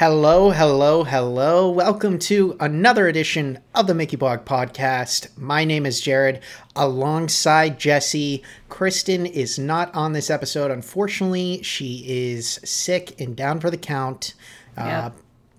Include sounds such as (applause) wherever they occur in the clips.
Hello, hello, hello. Welcome to another edition of the Mickey Blog Podcast. My name is Jared, alongside Jessie. Kristen is not on this episode. Unfortunately, she is sick and down for the count. Uh,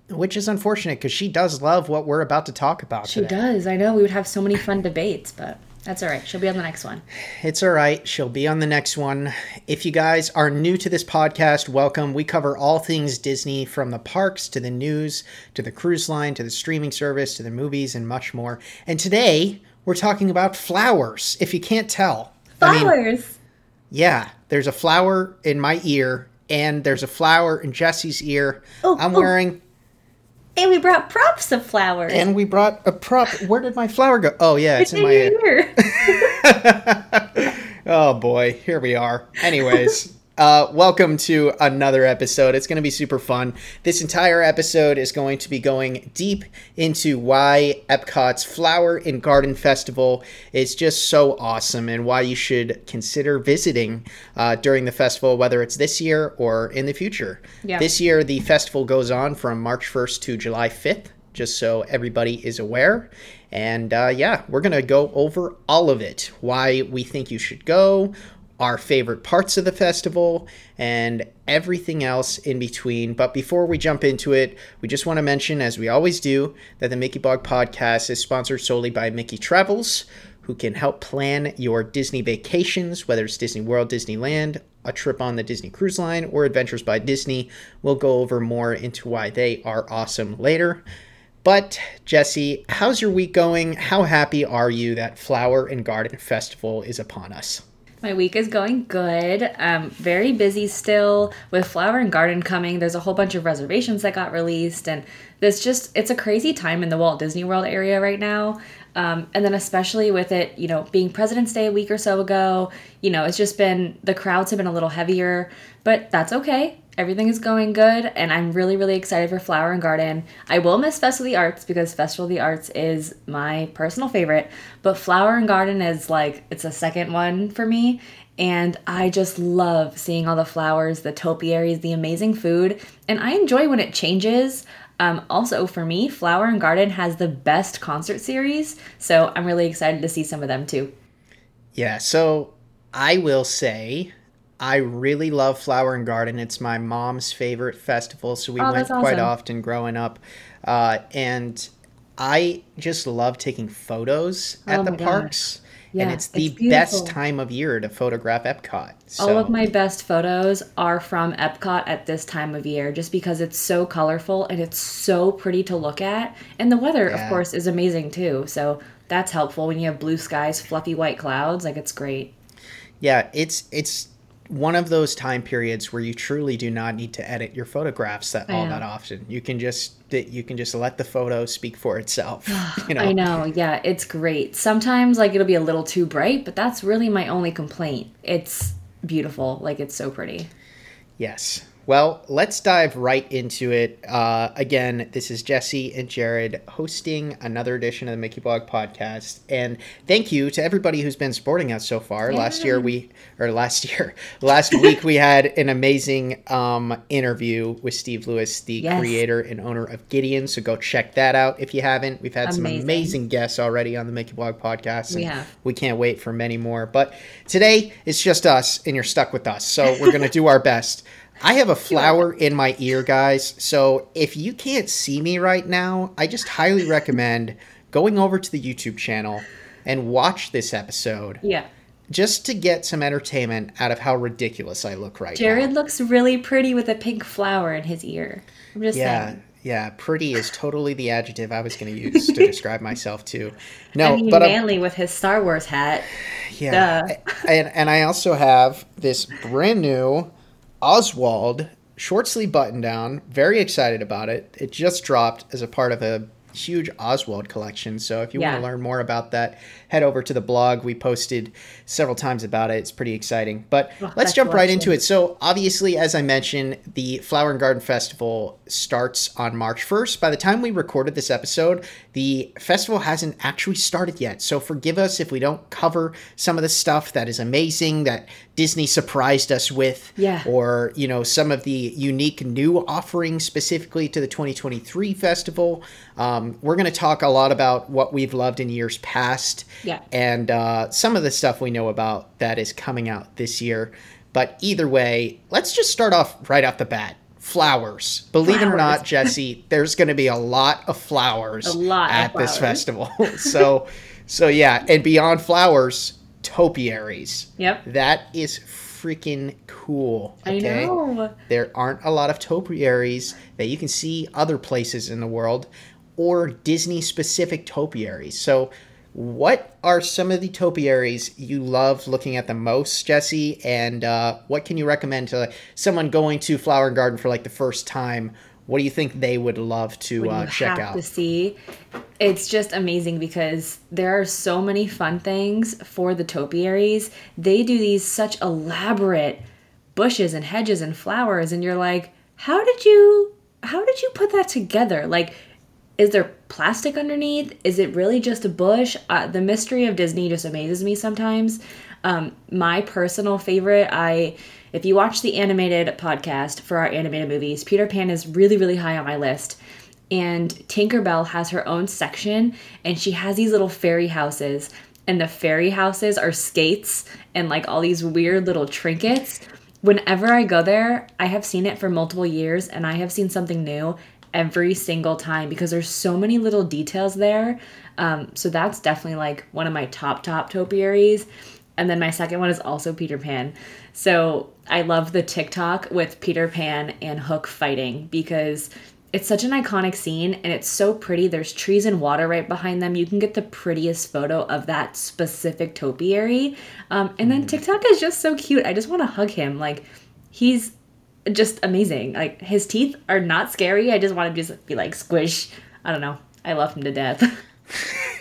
which is unfortunate because she does love what we're about to talk about. She today. does. I know we would have so many fun debates, but that's all right. She'll be on the next one. It's all right. She'll be on the next one. If you guys are new to this podcast, welcome. We cover all things Disney from the parks to the news to the cruise line to the streaming service to the movies and much more. And today we're talking about flowers, if you can't tell. I mean, Flowers. yeah, there's a flower in my ear and there's a flower in Jessie's ear. Oh, I'm oh. wearing and we brought props of flowers. and we brought a prop. Where did my flower go? Oh yeah, it's, it's in my ear. ear. (laughs) oh boy, here we are. Anyways, (laughs) uh, welcome to another episode. It's going to be super fun. This entire episode is going to be going deep into why Epcot's Flower and Garden Festival is just so awesome and why you should consider visiting uh, during the festival, whether it's this year or in the future. Yeah. This year, the festival goes on from March 1st to July 5th, just so everybody is aware. And uh, yeah, we're going to go over all of it why we think you should go, our favorite parts of the festival, and everything else in between. But before we jump into it, we just want to mention, as we always do, that the Mickey Blog podcast is sponsored solely by Mickey Travels, who can help plan your Disney vacations, whether it's Disney World, Disneyland, a trip on the Disney Cruise Line, or Adventures by Disney. We'll go over more into why they are awesome later. But, Jessie, how's your week going? How happy are you that Flower and Garden Festival is upon us? My week is going good. Um, very busy still with Flower and Garden coming. There's a whole bunch of reservations that got released, and this just it's a crazy time in the Walt Disney World area right now. Um, and then especially with it, you know, being President's Day a week or so ago, you know, it's just been the crowds have been a little heavier, but that's okay. Everything is going good, and I'm really, really excited for Flower and Garden. I will miss Festival of the Arts because Festival of the Arts is my personal favorite, but Flower and Garden is like it's a second one for me. And I just love seeing all the flowers, the topiaries, the amazing food, and I enjoy when it changes. Um, also, for me, Flower and Garden has the best concert series, so I'm really excited to see some of them too. Yeah, so I will say I really love Flower and Garden. It's my mom's favorite festival, so we Oh, went that's quite awesome. often growing up. Uh, and I just love taking photos at Oh the my gosh. parks. and it's the it's best time of year to photograph Epcot. So, All of my best photos are from Epcot at this time of year just because it's so colorful and it's so pretty to look at. And the weather, Yeah. of course, is amazing too. So that's helpful when you have blue skies, fluffy white clouds. Like it's great. yeah, it's it's one of those time periods where you truly do not need to edit your photographs that all that often. You can just you can just let the photo speak for itself. (sighs) (laughs) You know, I know. Yeah, it's great. Sometimes like it'll be a little too bright, but that's really my only complaint. It's beautiful. Like it's so pretty. Yes. Well, let's dive right into it. Uh, again, this is Jessie and Jared hosting another edition of the Mickey Blog podcast. And thank you to everybody who's been supporting us so far. Last year, we, or last (laughs) year, last week, we had an amazing um, interview with Steve Lewis, the Yes. creator and owner of Gideon. So go check that out if you haven't. We've had some Amazing. amazing guests already on the Mickey Blog podcast. We and have. we can't wait for many more. But today it's just us, and you're stuck with us. So we're going to do our best. I have a flower in my ear, guys. So if you can't see me right now, I just highly recommend going over to the YouTube channel and watch this episode Yeah. just to get some entertainment out of how ridiculous I look right Jared now. Jared looks really pretty with a pink flower in his ear. I'm just Yeah. saying. Yeah, pretty is totally the adjective I was going to use to (laughs) describe myself too. No, I mean, but I'm- manly with his Star Wars hat. Yeah. Duh. and and I also have this brand new Oswald short sleeve button down. Very excited about it. It just dropped as a part of a huge Oswald collection. So if you want to learn more about that, head over to the blog. We posted several times about it. It's pretty exciting. But Oh, let's jump right into it. So obviously, as I mentioned, the Flower and Garden Festival starts on March 1st. By the time we recorded this episode, the festival hasn't actually started yet. So forgive us if we don't cover some of the stuff that is amazing that Disney surprised us with Yeah. or you know some of the unique new offerings specifically to the 2023 festival um, we're going to talk a lot about what we've loved in years past Yeah. and uh, some of the stuff we know about that is coming out this year but either way let's just start off right off the bat flowers believe it or not (laughs) jessie there's going to be a lot of flowers lot of at this festival (laughs) so so yeah and beyond flowers topiaries Yep. that is freaking cool. I Okay? know. There aren't a lot of topiaries that you can see other places in the world or Disney specific topiaries. So, what are some of the topiaries you love looking at the most, Jessie? And uh, what can you recommend to someone going to Flower and Garden for like the first time? What do you think they would love to uh, check out? to see. It's just amazing because there are so many fun things for the topiaries. They do these such elaborate bushes and hedges and flowers, and you're like, how did you how did you put that together? Like, is there plastic underneath? Is it really just a bush? Uh, the mystery of Disney just amazes me sometimes. Um, my personal favorite, I if you watch the animated podcast for our animated movies, Peter Pan is really really high on my list. And Tinkerbell has her own section, and she has these little fairy houses. And the fairy houses are skates and like all these weird little trinkets. Whenever I go there, I have seen it for multiple years, and I have seen something new every single time because there's so many little details there. Um, so that's definitely like one of my top top topiaries. And then my second one is also Peter Pan. So I love the Tick-Tock with Peter Pan and Hook fighting because it's such an iconic scene and it's so pretty. There's trees and water right behind them. You can get the prettiest photo of that specific topiary. Um, and then Tick-Tock is just so cute. I just want to hug him. Like, he's just amazing. Like, his teeth are not scary. I just want to just be like, squish. I don't know. I love him to death. (laughs)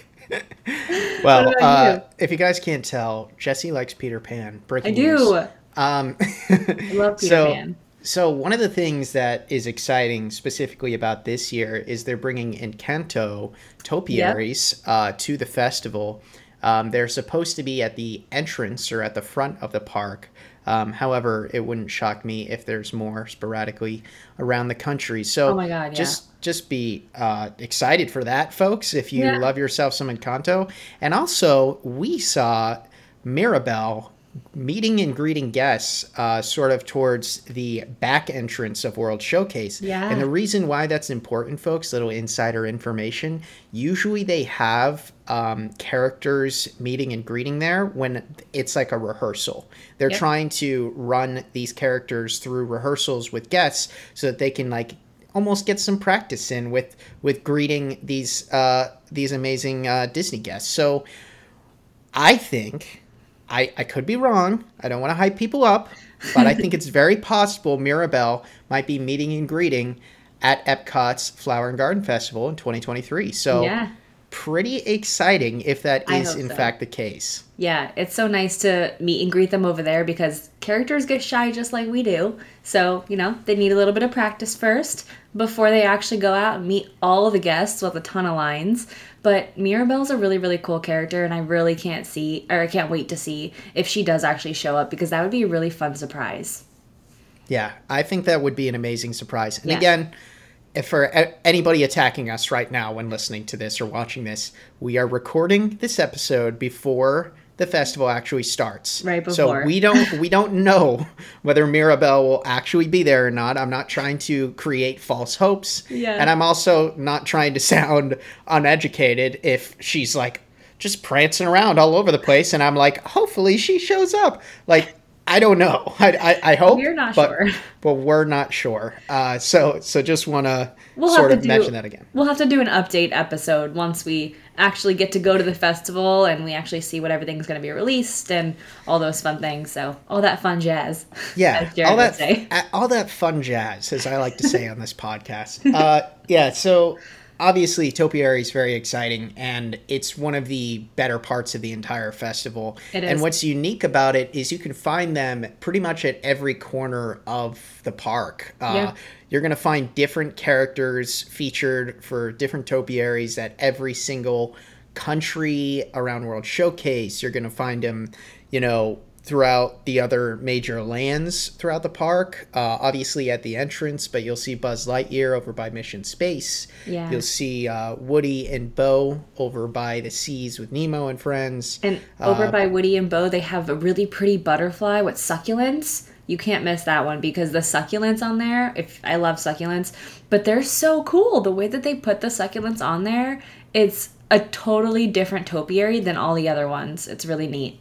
Well, uh, you? if you guys can't tell, Jessie likes Peter Pan. Breaking I do. news. Um, I love (laughs) Peter so, Pan. So one of the things that is exciting specifically about this year is they're bringing Encanto topiaries uh, to the festival. Um, they're supposed to be at the entrance or at the front of the park. Um, however, it wouldn't shock me if there's more sporadically around the country. So Oh my God, yeah. just just be uh, excited for that, folks. If you Yeah. love yourself some Encanto, and also we saw Mirabel meeting and greeting guests uh, sort of towards the back entrance of World Showcase. Yeah. And the reason why that's important, folks, little insider information, usually they have um, characters meeting and greeting there when it's like a rehearsal. They're Yep. trying to run these characters through rehearsals with guests so that they can like almost get some practice in with with greeting these uh, these amazing uh, Disney guests. So I think I I could be wrong. I don't want to hype people up, but I think it's (laughs) very possible Mirabel might be meeting and greeting at Epcot's Flower and Garden Festival in 2023. So Yeah. Pretty exciting if that is in so. fact the case. Yeah, it's so nice to meet and greet them over there because characters get shy just like we do. So, you know, they need a little bit of practice first before they actually go out and meet all the guests with a ton of lines. But Mirabel's a really, really cool character, and I really can't see, or I can't wait to see if she does actually show up because that would be a really fun surprise. Yeah, I think that would be an amazing surprise. And Yeah. again, for anybody attacking us right now when listening to this or watching this, we are recording this episode before the festival actually starts. Right before. So we don't we don't (laughs) know whether Mirabel will actually be there or not. I'm not trying to create false hopes. Yeah. And I'm also not trying to (laughs) sound uneducated if she's like just prancing around all over the place and I'm like, hopefully she shows up. Like I don't know. (laughs) I, I, I hope We're not but, sure. but we're not sure. Uh, so so just want to We'll sort of mention that again. We'll have to do an update episode once we actually get to go to the festival and we actually see what everything's going to be released and all those fun things. So all that fun jazz. (laughs) Yeah, all that all that fun jazz, as I like to say on this podcast. Uh, yeah, so obviously topiary is very exciting and it's one of the better parts of the entire festival. It and what's unique about it is you can find them pretty much at every corner of the park. Uh, Yeah. you're going to find different characters featured for different topiaries at every single country around world showcase. You're going to find them you know throughout the other major lands throughout the park uh, obviously at the entrance but you'll see buzz lightyear over by mission space Yeah. you'll see uh, woody and bo over by the seas with nemo and friends And over Uh, by Woody and Bo, they have a really pretty butterfly with succulents. You can't miss that one because the succulents on there, if I love succulents, but they're so cool. The way that they put the succulents on there, it's a totally different topiary than all the other ones. It's really neat.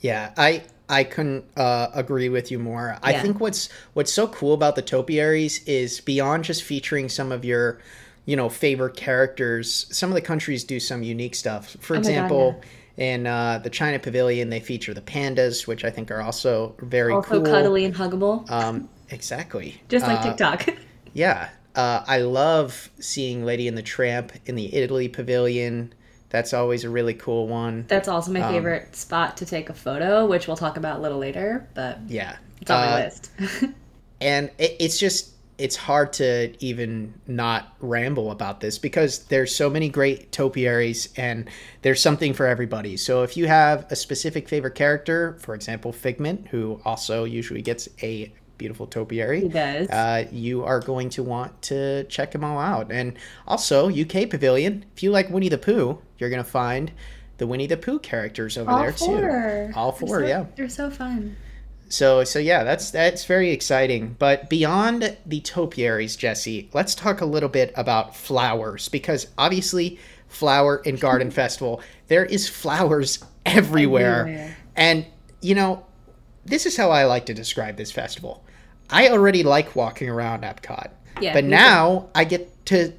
Yeah, I I couldn't uh, agree with you more. I Yeah. think what's what's so cool about the topiaries is beyond just featuring some of your, you know, favorite characters. Some of the countries do some unique stuff. For Oh my God, example, in uh, the China Pavilion, they feature the pandas, which I think are also very Also cool. cuddly and huggable, Um, exactly. just like Uh, Tick-Tock. (laughs) yeah, uh, I love seeing Lady and the Tramp in the Italy Pavilion. That's always a really cool one. That's also my um, favorite spot to take a photo, which we'll talk about a little later, but Yeah, it's on my Uh, list. (laughs) and it, it's just it's hard to even not ramble about this because there's so many great topiaries and there's something for everybody so if you have a specific favorite character for example figment who also usually gets a beautiful topiary He does. uh, you are going to want to check them all out and also uk pavilion if you like winnie the pooh you're going to find the winnie the pooh characters over all there four. too all They're four so- yeah They're so fun. so so yeah, that's that's very exciting. But beyond the topiaries, Jessie, let's talk a little bit about flowers because obviously flower and garden (laughs) festival, there is flowers everywhere. Everywhere. And you know, this is how I like to describe this festival. I already like walking around Epcot. Yeah, but me too. now I get to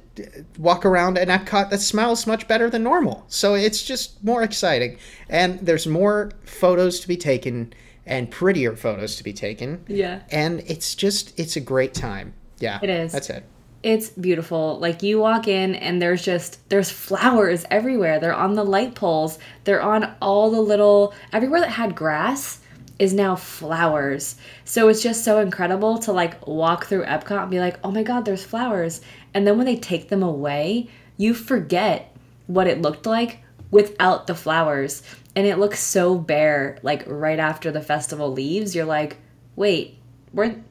walk around an Epcot that smells much better than normal. So it's just more exciting. And there's more photos to be taken and prettier photos to be taken. Yeah. And it's just, it's a great time. Yeah. It is. That's it. It's beautiful. Like you walk in and there's just there's flowers everywhere. They're on the light poles. They're on all the little everywhere that had grass is now flowers. So it's just so incredible to like walk through Epcot and be like, "Oh my god, there's flowers." And then when they take them away, you forget what it looked like without the flowers. And it looks so bare like right after the festival leaves. You're like, "Wait, weren't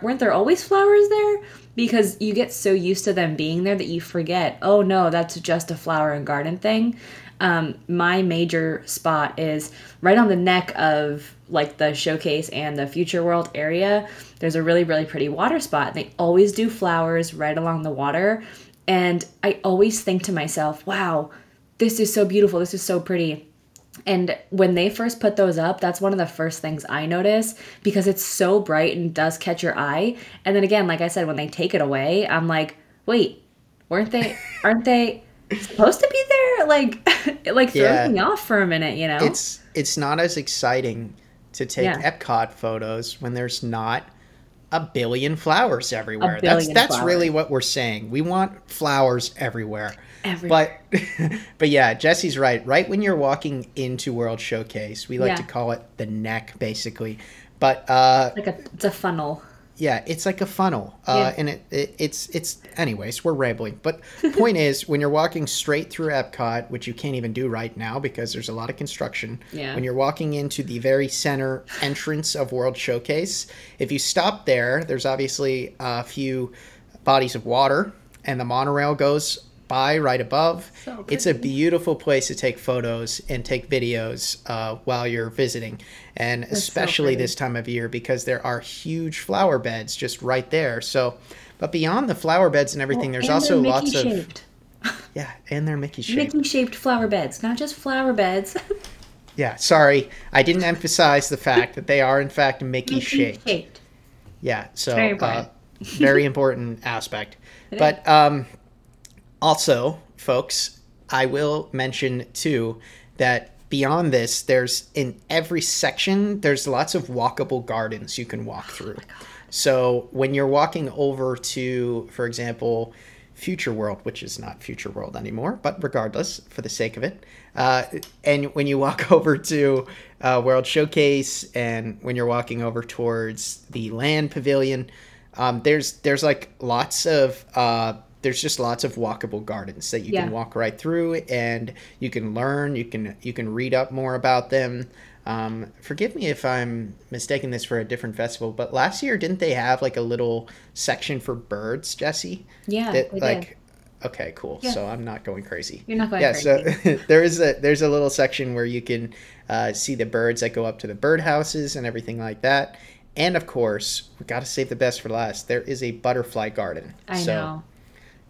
weren't there always flowers there? Because you get so used to them being there that you forget, oh no, that's just a flower and garden thing. Um, my major spot is right on the neck of like the showcase and the future world area. There's a really, really pretty water spot. They always do flowers right along the water. And I always think to myself, wow, this is so beautiful. This is so pretty. And when they first put those up, that's one of the first things I notice because it's so bright and does catch your eye. And then again, like I said, when they take it away, I'm like, wait, weren't they? (laughs) Aren't they supposed to be there? Like, it (laughs) like throws Yeah. me off for a minute, you know? It's, it's not as exciting to take Yeah. Epcot photos when there's not a billion flowers everywhere. that's billion that's flowers. really what we're saying. We want flowers everywhere. Everywhere. But (laughs) but yeah, Jesse's right. Right when you're walking into World Showcase, we like Yeah. to call it the neck basically. But uh like a it's a funnel. Yeah, it's like a funnel. Uh Yeah. and it, it it's it's anyways, we're rambling. But point is when you're walking straight through Epcot, which you can't even do right now because there's a lot of construction. Yeah. When you're walking into the very center entrance of World Showcase, if you stop there, there's obviously a few bodies of water and the monorail goes by right above. So it's a beautiful place to take photos and take videos uh, while you're visiting, and so especially pretty. this time of year because there are huge flower beds just right there. So, but beyond the flower beds and everything, there's And also lots of (laughs) yeah, and they're Mickey shaped. Mickey shaped flower beds, not just flower beds. (laughs) Yeah, sorry, I didn't emphasize the fact that they are in fact Mickey shaped. shaped. Yeah, so very uh, very (laughs) important aspect. But um, also, folks, I will mention too that beyond this, there's in every section there's lots of walkable gardens you can walk through. so when you're walking over to, for example, Future World, which is not Future World anymore, but regardless, for the sake of it. Uh, and when you walk (laughs) over to uh, World Showcase, and when you're walking over towards the Land Pavilion, um, there's there's like lots of uh, there's just lots of walkable gardens that you Yeah. can walk right through, and you can learn. You can you can read up more about them. Um, forgive me if I'm mistaking this for a different festival, but last year didn't they have like a little section for birds, Jessie? Yeah, that like did. okay cool Yeah. so i'm not going crazy You're not going yeah crazy. so (laughs) there is a there's a little section where you can uh, see the birds that go up to the birdhouses and everything like that and of course we got to save the best for last there is a butterfly garden I so know.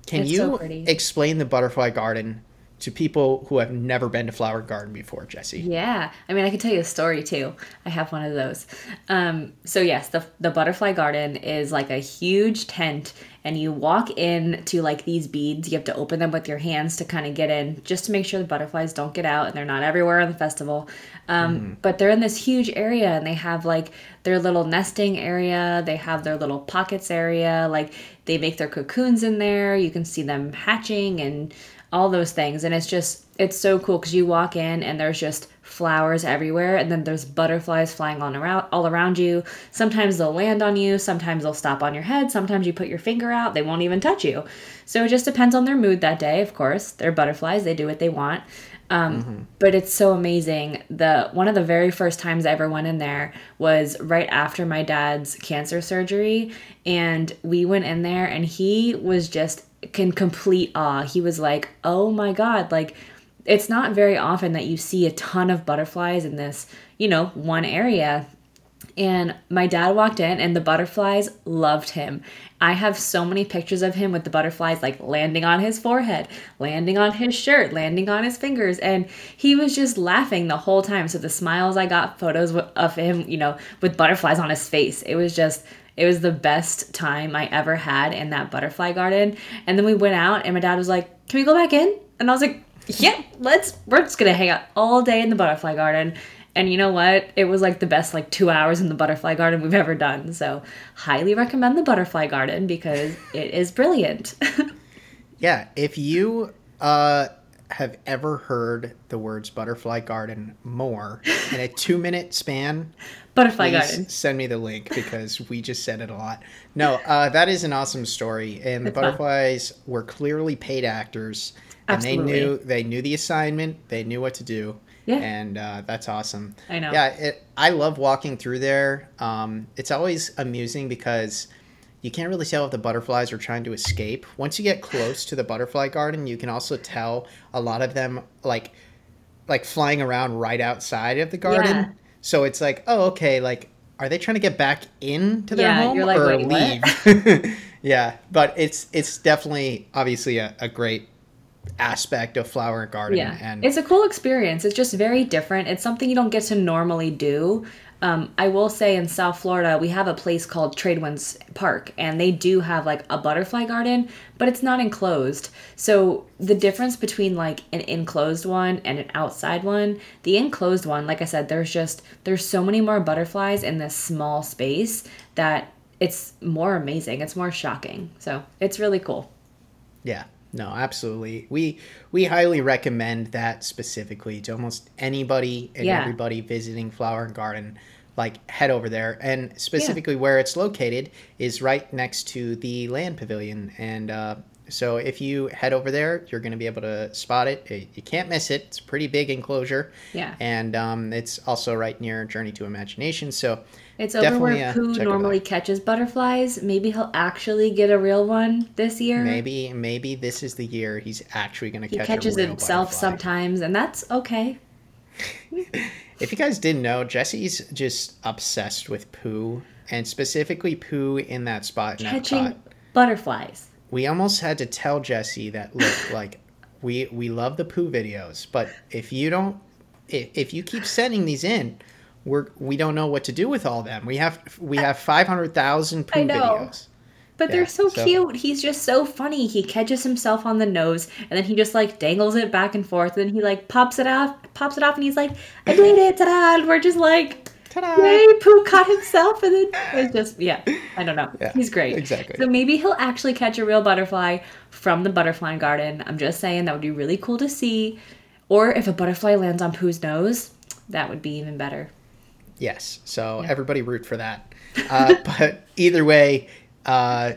Can It's you so explain the butterfly garden to people who have never been to flower garden before jessie Yeah, I mean, I can tell you a story too. I have one of those. Um, so yes, the the butterfly garden is like a huge tent, and you walk in to like these beads. You have to open them with your hands to kind of get in, just to make sure the butterflies don't get out, and they're not everywhere on the festival. Um, But they're in this huge area, and they have like their little nesting area. They have their little pockets area. Like they make their cocoons in there. You can see them hatching and all those things. And it's just it's so cool because you walk in and there's just flowers everywhere and then there's butterflies flying on around all around you. Sometimes they'll land on you sometimes they'll stop on your head sometimes you put your finger out they won't even touch you. So it just depends on their mood that day of course. They're butterflies they do what they want. Um, but it's so amazing. The one of the very first times i ever went in there was right after my dad's cancer surgery and we went in there and he was just in complete awe he was like oh my god like it's not very often that you see a ton of butterflies in this you know one area and my dad walked in and the butterflies loved him. I have so many pictures of him with the butterflies like landing on his forehead, landing on his shirt, landing on his fingers and he was just laughing the whole time. So the smiles I got photos of him, you know, with butterflies on his face. It was just it was the best time I ever had in that butterfly garden. And then we went out and my dad was like, "Can we go back in?" And I was like, "Yep, let's we're just to hang out all day in the butterfly garden." And you know what? It was like the best like two hours in the butterfly garden we've ever done. So highly recommend the butterfly garden because it is brilliant. (laughs) Yeah, if you uh, have ever heard the words butterfly garden more in a two minute span, (laughs) butterfly garden. send me the link because we just said it a lot. No, uh, that is an awesome story, and the It's fun. butterflies were clearly paid actors, and Absolutely. they knew they knew the assignment, they knew what to do. Yeah. and uh, that's awesome. I know. Yeah, it, I love walking through there. Um, it's always amusing because you can't really tell if the butterflies are trying to escape. Once you get close to the butterfly garden, you can also tell a lot of them like like flying around right outside of the garden. Yeah. So it's like, oh, okay, like are they trying to get back into their Yeah, home you're like, or leave? (laughs) yeah, but it's it's definitely obviously a, a great aspect of flower garden Yeah. and it's a cool experience. It's just very different. It's something you don't get to normally do. Um, I will say in South Florida, we have a place called Tradewinds Park, and they do have like a butterfly garden, but it's not enclosed. So the difference between like an enclosed one and an outside one, the enclosed one, like I said, there's just there's so many more butterflies in this small space that it's more amazing. It's more shocking. So it's really cool. Yeah, no, absolutely. We we highly recommend that specifically to almost anybody and Yeah. everybody visiting Flower and Garden. Like head over there, and specifically where it's located is right next to the land pavilion. And uh, so if you head over there, you're going to be able to spot it. Uh, You can't miss it. It's a pretty big enclosure. Yeah. and um, it's also right near Journey to Imagination. So It's over where uh, Pooh normally catches butterflies. Maybe he'll actually get a real one this year. maybe maybe this is the year he's actually going to he catch catches a real himself butterfly. sometimes, and that's okay. (laughs) If you guys didn't know, Jessie's just obsessed with Pooh, and specifically Pooh in that spot in Catching Epcot. butterflies. We almost had to tell Jessie that look, (laughs) like we we love the Pooh videos, but if you don't, if, if you keep sending these in, we're we don't know what to do with all them. We have we have five hundred thousand Pooh I know. videos. But Yeah, they're so, so- cute. He's just so funny. He catches himself on the nose, and then he just like dangles it back and forth. And then he like pops it off, pops it off, and he's like, "I did it!" Ta-da! And we're just like, Ta-da! "Yay!" Pooh caught himself, and then it's just yeah, I don't know. Yeah, He's great. exactly. So maybe he'll actually catch a real butterfly from the butterfly garden. I'm just saying that would be really cool to see. Or if a butterfly lands on Pooh's nose, that would be even better. Yes. So everybody root for that. Uh, (laughs) but either way, uh,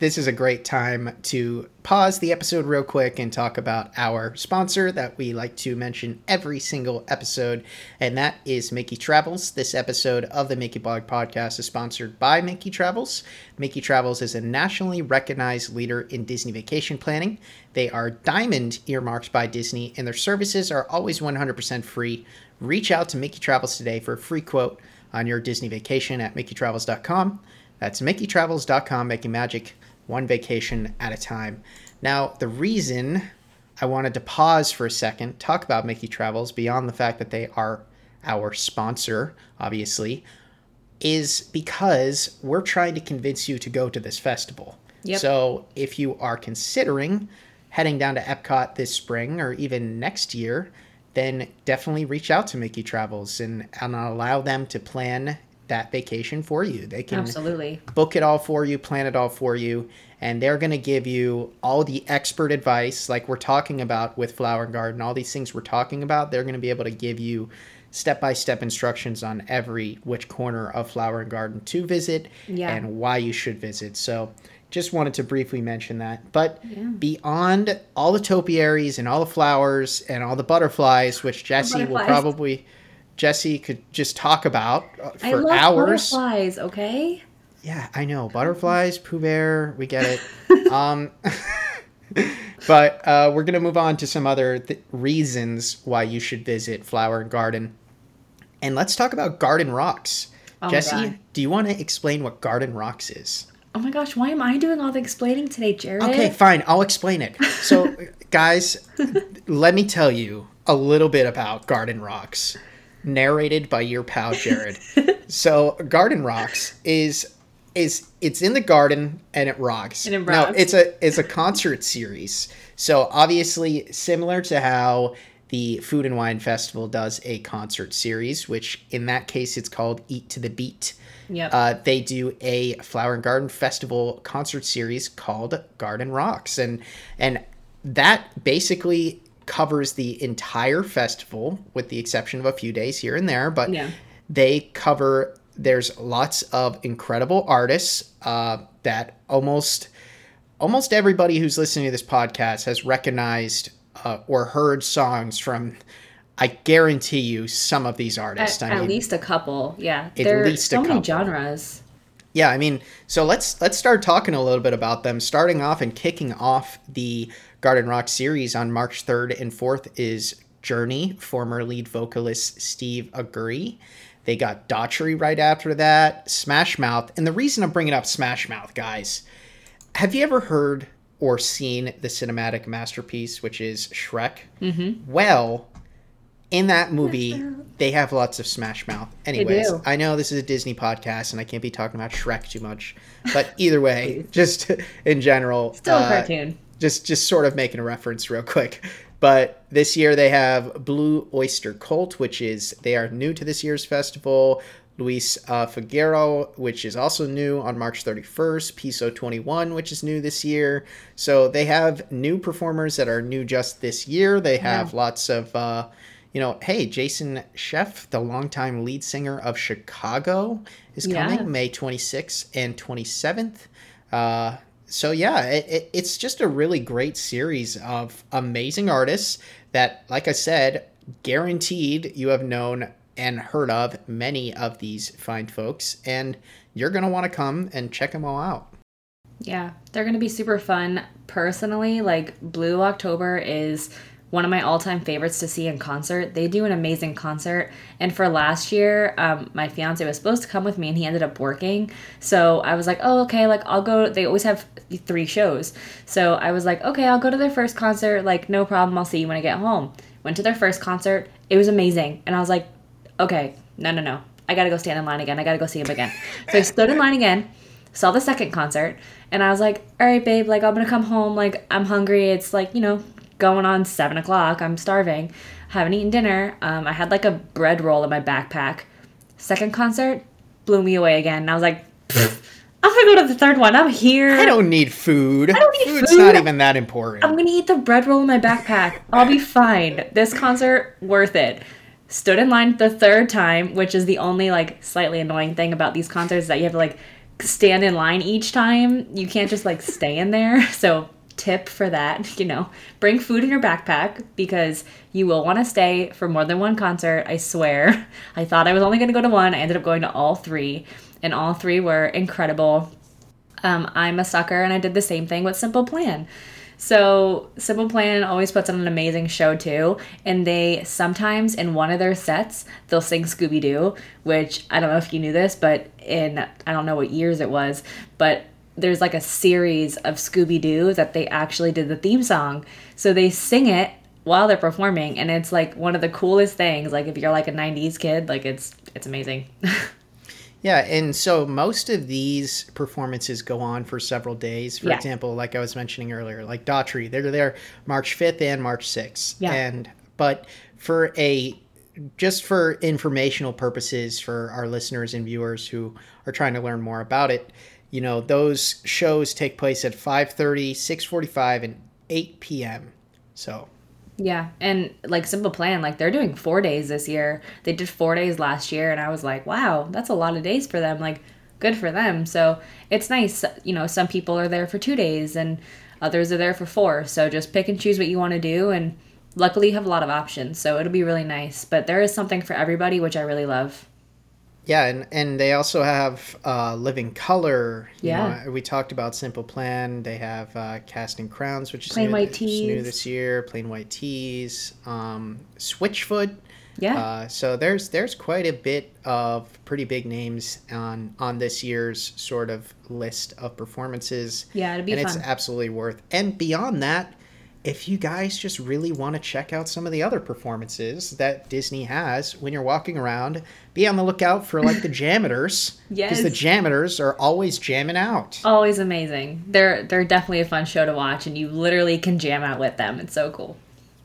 this is a great time to pause the episode real quick and talk about our sponsor that we like to mention every single episode, and that is Mickey Travels. This episode of the Mickey Blog Podcast is sponsored by Mickey Travels. Mickey Travels is a nationally recognized leader in Disney vacation planning. They are diamond earmarked by Disney, and their services are always 100% free. Reach out to Mickey Travels today for a free quote on your Disney vacation at MickeyTravels.com. That's MickeyTravels.com, making magic one vacation at a time. Now, the reason I wanted to pause for a second, talk about Mickey Travels beyond the fact that they are our sponsor, obviously, is because we're trying to convince you to go to this festival. Yep. So if you are considering heading down to Epcot this spring or even next year, then definitely reach out to Mickey Travels and, and allow them to plan that vacation for you. They can Absolutely. book it all for you, plan it all for you, and they're going to give you all the expert advice like we're talking about with Flower Garden, all these things we're talking about, they're going to be able to give you step-by-step instructions on every which corner of Flower Garden to visit Yeah. and why you should visit. So, just wanted to briefly mention that. But beyond all the topiaries and all the flowers and all the butterflies, which Jessie will probably Jessie could just talk about uh, I for love hours. butterflies, okay? Yeah, I know. Butterflies, Pooh Bear, we get it. (laughs) um, (laughs) but uh, we're going to move on to some other th- reasons why you should visit Flower and Garden. And let's talk about Garden Rocks. Oh Jessie, do you want to explain what Garden Rocks is? Oh my gosh, why am I doing all the explaining today, Jared? Okay, fine. I'll explain it. So, (laughs) guys, let me tell you a little bit about Garden Rocks, narrated by your pal Jared. (laughs) so, Garden Rocks is is it's in the garden and it rocks. And it No, rocks. it's a it's a concert series. So obviously similar to how the Food and Wine Festival does a concert series, which in that case it's called Eat to the Beat. Yep. Uh, they do a Flower and Garden Festival concert series called Garden Rocks, and and that basically covers the entire festival with the exception of a few days here and there. But Yeah. they cover. There's lots of incredible artists uh, that almost almost everybody who's listening to this podcast has recognized uh, or heard songs from. I guarantee you, some of these artists. at, I at least a couple, yeah. At There are least a so many genres. Yeah, I mean, so let's let's start talking a little bit about them. Starting off and kicking off the Garden Rock series on March 3rd and 4th is Journey, former lead vocalist Steve Augeri. They got Daughtry right after that, Smash Mouth. And the reason I'm bringing up Smash Mouth, guys, have you ever heard or seen the cinematic masterpiece, which is Shrek? Mm-hmm. Well, in that movie, they have lots of Smash Mouth. Anyways. I know this is a Disney podcast and I can't be talking about Shrek too much, but either way, (laughs) just in general, Still a uh, cartoon. just just sort of making a reference real quick. But this year they have Blue Oyster Cult, which is they are new to this year's festival. Luis uh, Figueroa, which is also new on March 31st. Piso 21, which is new this year. So they have new performers that are new just this year. They have lots of, uh, you know, hey, Jason Scheff, the longtime lead singer of Chicago, is coming Yeah. May 26th and 27th. Uh, so yeah, it, it, it's just a really great series of amazing artists that, like I said, guaranteed you have known and heard of many of these fine folks, and you're gonna want to come and check them all out. Yeah, they're going to be super fun. Personally, like Blue October is one of my all-time favorites to see in concert. They do an amazing concert. And for last year, um, my fiance was supposed to come with me and he ended up working. So I was like, oh, okay, like I'll go. They always have three shows. So I was like, okay, I'll go to their first concert. Like, no problem. I'll see you when I get home. Went to their first concert. It was amazing. And I was like, okay, no, no, no. I gotta go stand in line again. I gotta go see him again. So I stood in line again saw the second concert and i was like all right babe like i'm gonna come home like i'm hungry it's like you know going on seven o'clock i'm starving haven't eaten dinner um, i had like a bread roll in my backpack second concert blew me away again and i was like i'm gonna go to the third one. I'm here. I don't need food. I don't need Food's food. not even that important. I'm gonna eat the bread roll in my backpack. I'll be fine. This concert worth it. Stood in line the third time, which is the only like slightly annoying thing about these concerts that you have to like stand in line each time. You can't just like stay in there. (laughs) So tip for that, (laughs) you know, bring food in your backpack because you will want to stay for more than one concert. I swear. (laughs) I thought I was only gonna go to one. I ended up going to all three, and all three were incredible. Um, I'm a sucker, and I did the same thing with Simple Plan. So, Simple Plan always puts on an amazing show too, and they sometimes in one of their sets they'll sing Scooby Doo, which I don't know if you knew this, but in I don't know what years it was, but there's like a series of Scooby Doo that they actually did the theme song. So they sing it while they're performing, and it's like one of the coolest things. Like if you're like a '90s kid, like it's it's amazing. (laughs) Yeah, and so most of these performances go on for several days. For Yeah. example, like I was mentioning earlier, like Daughtry, they're there March 5th and March 6th. Yeah. And but for a just for informational purposes for our listeners and viewers who are trying to learn more about it, you know, those shows take place at 5:30, 6:45 and 8 p.m. So, Yeah, and like Simple Plan, like they're doing four days this year. They did four days last year, and I was like, wow, that's a lot of days for them. Like, good for them. So it's nice. You know, some people are there for two days, and others are there for four. So just pick and choose what you want to do, and luckily you have a lot of options. So it'll be really nice. But there is something for everybody, which I really love. Yeah, and, and they also have uh, Living Color. You Yeah. know, we talked about Simple Plan. They have uh, Casting Crowns, which is Plain new, White is new this year. Plain White T's. Um, Switchfoot. Yeah. Uh, so there's there's quite a bit of pretty big names on on this year's sort of list of performances. Yeah, it'd be and fun. it's absolutely worth. And beyond that, if you guys just really want to check out some of the other performances that Disney has when you're walking around, be on the lookout for like the (laughs) jammers. Because the Yes. jammers are always jamming out. Always amazing. They're they're definitely a fun show to watch, and you literally can jam out with them. It's so cool.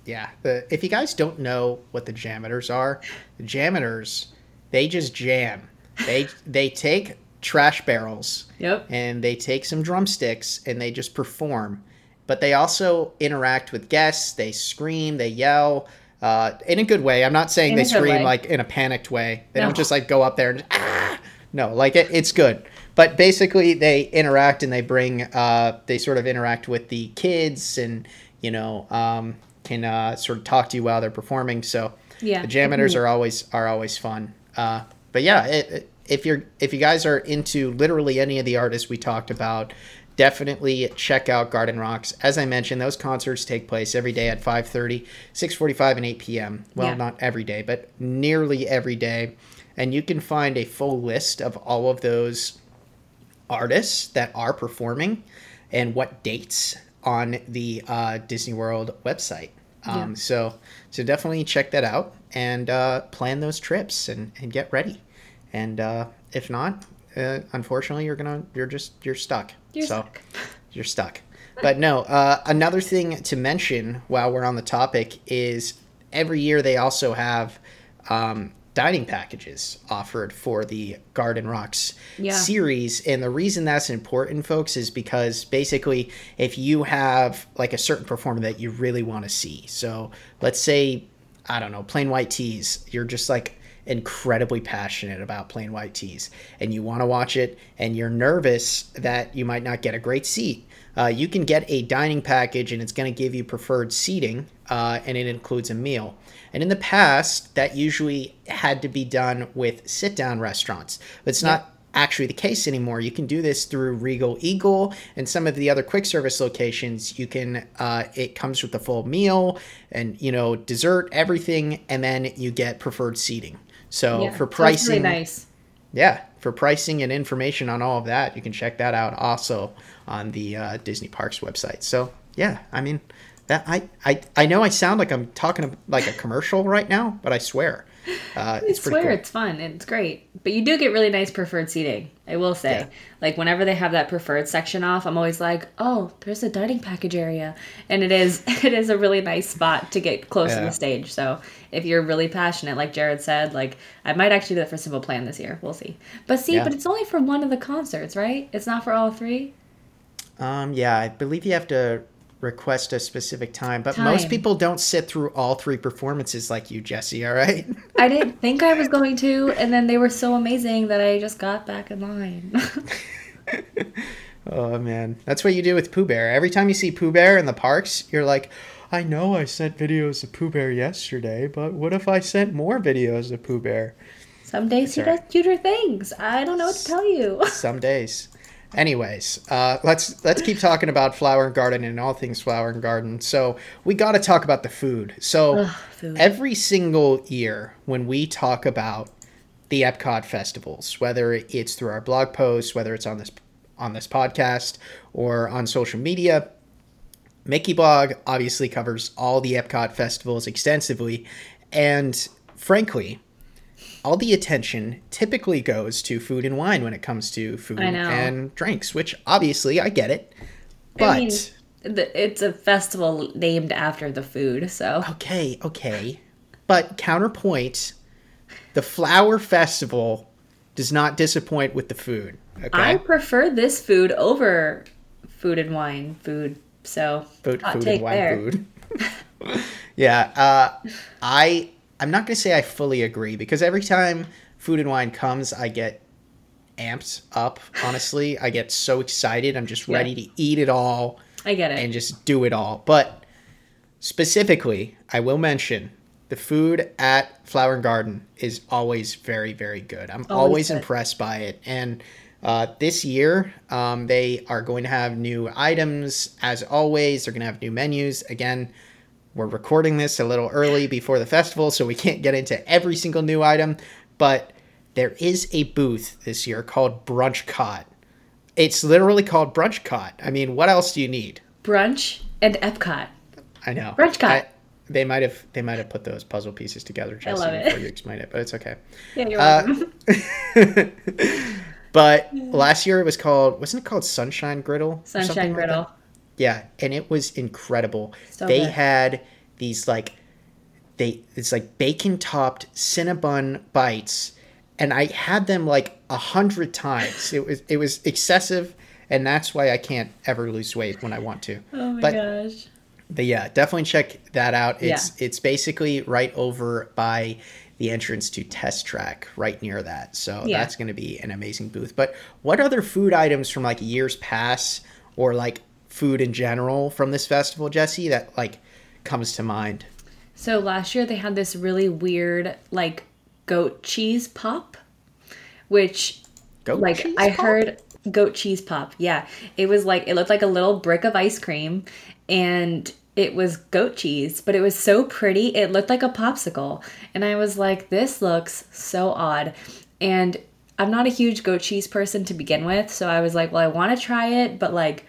Yeah. The, if you guys don't know what the jammers are, the jammers, they just jam. They (laughs) they take trash barrels Yep. and they take some drumsticks and they just perform. But they also interact with guests. They scream, they yell, uh, in a good way. I'm not saying In they scream way. like in a panicked way. They No. don't just like go up there and ah! no, like it, it's good. But basically, they interact and they bring, uh, they sort of interact with the kids and you know um, can uh, sort of talk to you while they're performing. So Yeah. the jammers are always are always fun. Uh, but yeah, it, it- if you're if you guys are into literally any of the artists we talked about, definitely check out Garden Rocks. As I mentioned, those concerts take place every day at 5:30, 6:45 and 8 p.m. Well, Yeah. not every day, but nearly every day. And you can find a full list of all of those artists that are performing and what dates on the uh, Disney World website. Um, Yeah. So so definitely check that out and uh, plan those trips and, and get ready. And uh, if not, uh, unfortunately, you're gonna you're just you're stuck. You're so stuck. (laughs) you're stuck. But no, uh, another thing to mention while we're on the topic is every year they also have um, dining packages offered for the Garden Rocks Yeah. series. And the reason that's important, folks, is because basically, if you have like a certain performer that you really want to see, so let's say, I don't know, Plain White T's, you're just like incredibly passionate about Plain White T's and you want to watch it and you're nervous that you might not get a great seat uh, you can get a dining package and it's going to give you preferred seating uh, and it includes a meal and in the past that usually had to be done with sit down restaurants but it's not actually the case anymore. You can do this through Regal Eagle and some of the other quick service locations. You can uh, it comes with a full meal and you know dessert, everything, and then you get preferred seating. So Yeah. for pricing, really nice. yeah, for pricing and information on all of that, you can check that out also on the uh, Disney Parks website. So yeah, I mean that I, I I know I sound like I'm talking like a commercial right now, but I swear Uh, I swear cool. it's fun and it's great. But you do get really nice preferred seating. I will say. Yeah. Like whenever they have that preferred section off, I'm always like, "Oh, there's a dining package area." And it is (laughs) it is a really nice spot to get close to the stage. So, if you're really passionate like Jared said, like I might actually do that for Simple Plan this year. We'll see. But see, Yeah. but it's only for one of the concerts, right? It's not for all three. Um, yeah, I believe you have to request a specific time, but most people don't sit through all three performances like you, Jessie. All right. (laughs) I didn't think I was going to, and then they were so amazing that I just got back in line. (laughs) Oh man, that's what you do with Pooh Bear. Every time you see Pooh Bear in the parks, you're like, I know I sent videos of Pooh Bear yesterday, but what if I sent more videos of Pooh Bear? Some days he Sorry. does cuter things. I don't know what to tell you. Some days. Anyways, uh, let's let's keep talking about Flower and Garden and all things Flower and Garden. So we got to talk about the food. So Ugh, food. every single year when we talk about the Epcot festivals, whether it's through our blog posts, whether it's on this on this podcast or on social media, Mickey Blog obviously covers all the Epcot festivals extensively, and frankly, all the attention typically goes to food and wine when it comes to food and drinks, which obviously I get it. But I mean, the, it's a festival named after the food, so okay, okay. But counterpoint, the Flower Festival does not disappoint with the food. Okay. I prefer this food over food and wine food. So food, food and wine there. food. (laughs) (laughs) yeah, uh, I I'm not gonna say I fully agree because every time food and wine comes, I get amped up. Honestly, I get so excited. I'm just Yeah. ready to eat it all I get it. and just do it all. But specifically, I will mention the food at Flower and Garden is always very, very good. I'm always, good. impressed by it. And uh, this year, um, they are going to have new items. As always, they're going to have new menus. Again, we're recording this a little early before the festival, so we can't get into every single new item. But there is a booth this year called Brunch Cot. It's literally called Brunch Cot. I mean, what else do you need? Brunch and Epcot. I know. Brunch Cot. I- they might have they might have put those puzzle pieces together, it. before you explain it, but it's okay. Yeah, you're Uh, welcome. (laughs) But (laughs) last year it was called wasn't it called Sunshine Griddle? or something Sunshine like? Griddle. Yeah, and it was incredible. So they good. had these like they it's like bacon topped cinnabon bites, and I had them like a hundred times. It was it was excessive, and that's why I can't ever lose weight when I want to. (laughs) oh my but- gosh. But yeah, definitely check that out. It's it's basically right over by the entrance to Test Track, right near that. So Yeah. that's going to be an amazing booth. But what other food items from like years past or like food in general from this festival, Jesse, that like comes to mind? So last year they had this really weird like goat cheese pop, which Goat like I pop? heard goat cheese pop. Yeah, it was like it looked like a little brick of ice cream, and it was goat cheese, but it was so pretty. It looked like a popsicle, and I was like, this looks so odd, and. I'm not a huge goat cheese person to begin with, so I was like, well, I want to try it, but like,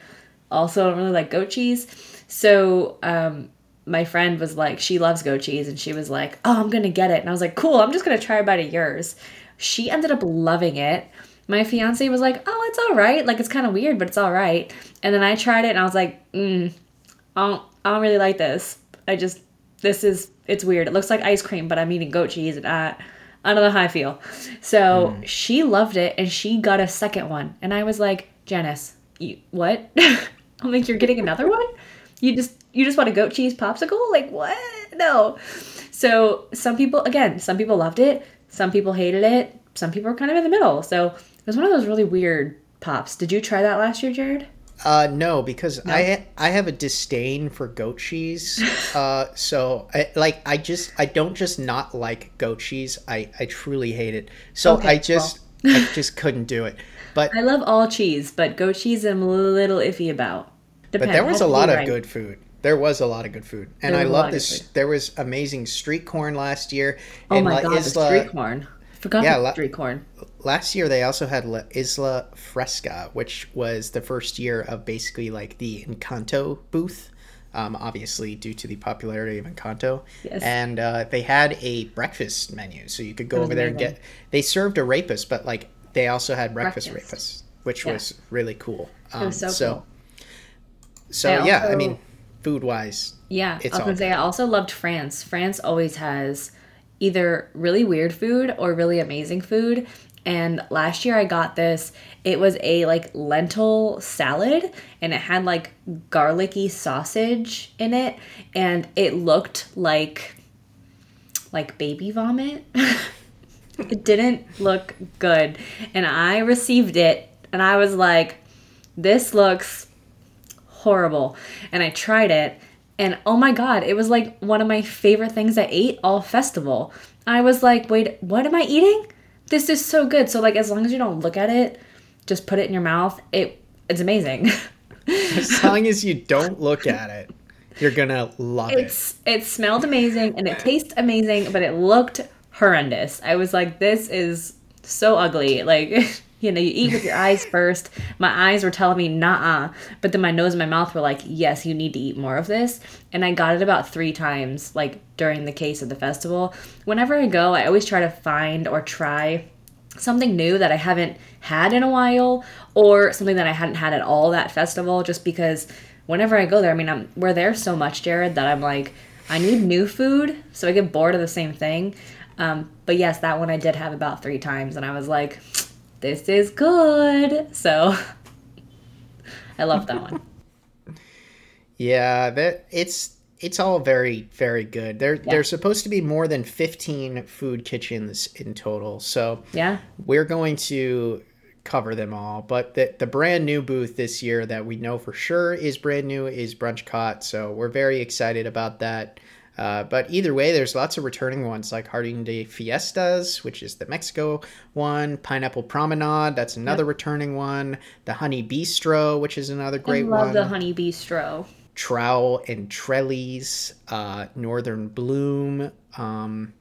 also I don't really like goat cheese. So, um, my friend was like, she loves goat cheese, and she was like, oh, I'm gonna get it, and I was like, cool, I'm just gonna try a bite of yours. She ended up loving it. My fiance was like, oh, it's all right. Like it's kind of weird, but it's all right. And then I tried it, and I was like, mm, I don't, I don't really like this. I just, this is, it's weird. It looks like ice cream, but I'm eating goat cheese, and I, I don't know how I feel. So she loved it, and she got a second one, and I was like, Janice, you what? (laughs) I'm like, you're getting another one? You just, you just want a goat cheese popsicle? Like what? No. So some people, again, some people loved it, some people hated it, some people were kind of in the middle. So it was one of those really weird pops. Did you try that last year, Jared? Uh, no, because I I have a disdain for goat cheese. uh, (laughs) so I, like I just I don't just not like goat cheese. I I truly hate it. So Okay, I just I just couldn't do it. But I love all cheese, but goat cheese I'm a little iffy about. but there was a lot of right. good food. There was a lot of good food, and I was a lot love this. There was amazing street corn last year. Oh and my La god, the street corn. Forgot Yeah, la- street corn. last year they also had La Isla Fresca, which was the first year of basically like the Encanto booth. um, obviously due to the popularity of Encanto. Yes. And uh, they had a breakfast menu, so you could go over there and get. They served arepas, but like they also had breakfast, Breakfast. arepas, which Yeah. was really cool. Um, was so cool. So I yeah, I mean, food wise, Yeah, It's I was say I also loved France. France always has either really weird food or really amazing food. And last year I got this. It was a like lentil salad and it had like garlicky sausage in it and it looked like like baby vomit. (laughs) it didn't look good. And I received it and I was like this looks horrible. And I tried it, and oh my god, it was like one of my favorite things I ate all festival. I was like, wait, what am I eating? This is so good. So like, as long as you don't look at it, just put it in your mouth. It it's amazing. (laughs) as long as you don't look at it, you're gonna love it. it's it smelled amazing and it tastes amazing, but it looked horrendous. I was like, this is so ugly. Like. (laughs) You know, you eat with your eyes (laughs) first. My eyes were telling me, nah, but then my nose and my mouth were like, yes, you need to eat more of this. And I got it about three times, like during the case of the festival. Whenever I go, I always try to find or try something new that I haven't had in a while or something that I hadn't had at all that festival just because whenever I go there, I mean, I'm, we're there so much, Jared, that I'm like, I need new food, so I get bored of the same thing. Um, but yes, that one I did have about three times, and I was like, this is good. So (laughs) I love that one. (laughs) Yeah, that it's it's all very very good. There there's supposed to be more than 15 food kitchens in total. So Yeah. we're going to cover them all. But the the brand new booth this year that we know for sure is brand new is Brunch Cot. So we're very excited about that. Uh, but either way, there's lots of returning ones like Jardín de Fiestas, which is the Mexico one, Pineapple Promenade, that's another returning one, the Honey Bistro, which is another great one. I love one. the honey bistro. Trowel and Trellis, uh, Northern Bloom. Um,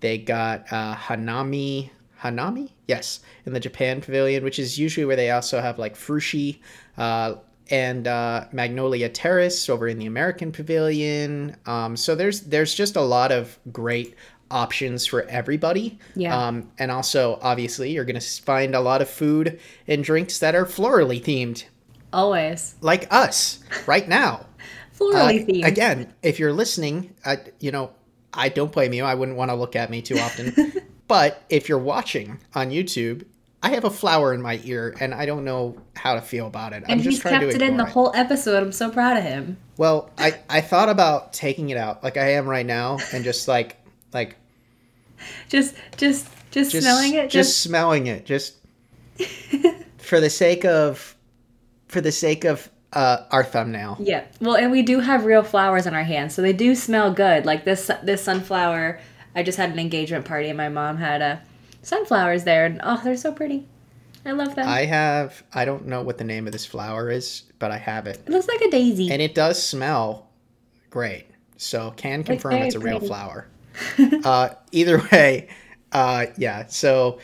they got uh, Hanami. Hanami? Yes, in the Japan Pavilion, which is usually where they also have like Frushi uh, and uh, Magnolia Terrace over in the American Pavilion. Um, so there's there's just a lot of great options for everybody. Yeah. Um, and also, obviously, you're going to find a lot of food and drinks that are florally themed, Always. like us right now. (laughs) Florally Uh, themed. Again, if you're listening, I, you know, I don't blame you. I wouldn't want to look at me too often. (laughs) but if you're watching on YouTube, I have a flower in my ear, and I don't know how to feel about it. I'm and just he's trying kept it in the whole episode. I'm so proud of him. Well, I I thought about taking it out, like I am right now, and just like like Just, just, just, just smelling it. just smelling it, just (laughs) for the sake of for the sake of uh, our thumbnail. Yeah. Well, and we do have real flowers in our hands, so they do smell good. Like this this sunflower. I just had an engagement party, and my mom had uh, sunflowers there, and oh, they're so pretty. I love them. I have I don't know what the name of this flower is, but I have it. it looks like a daisy. and it does smell great. So can confirm very it's a real flower. (laughs) uh, either way, uh, yeah. So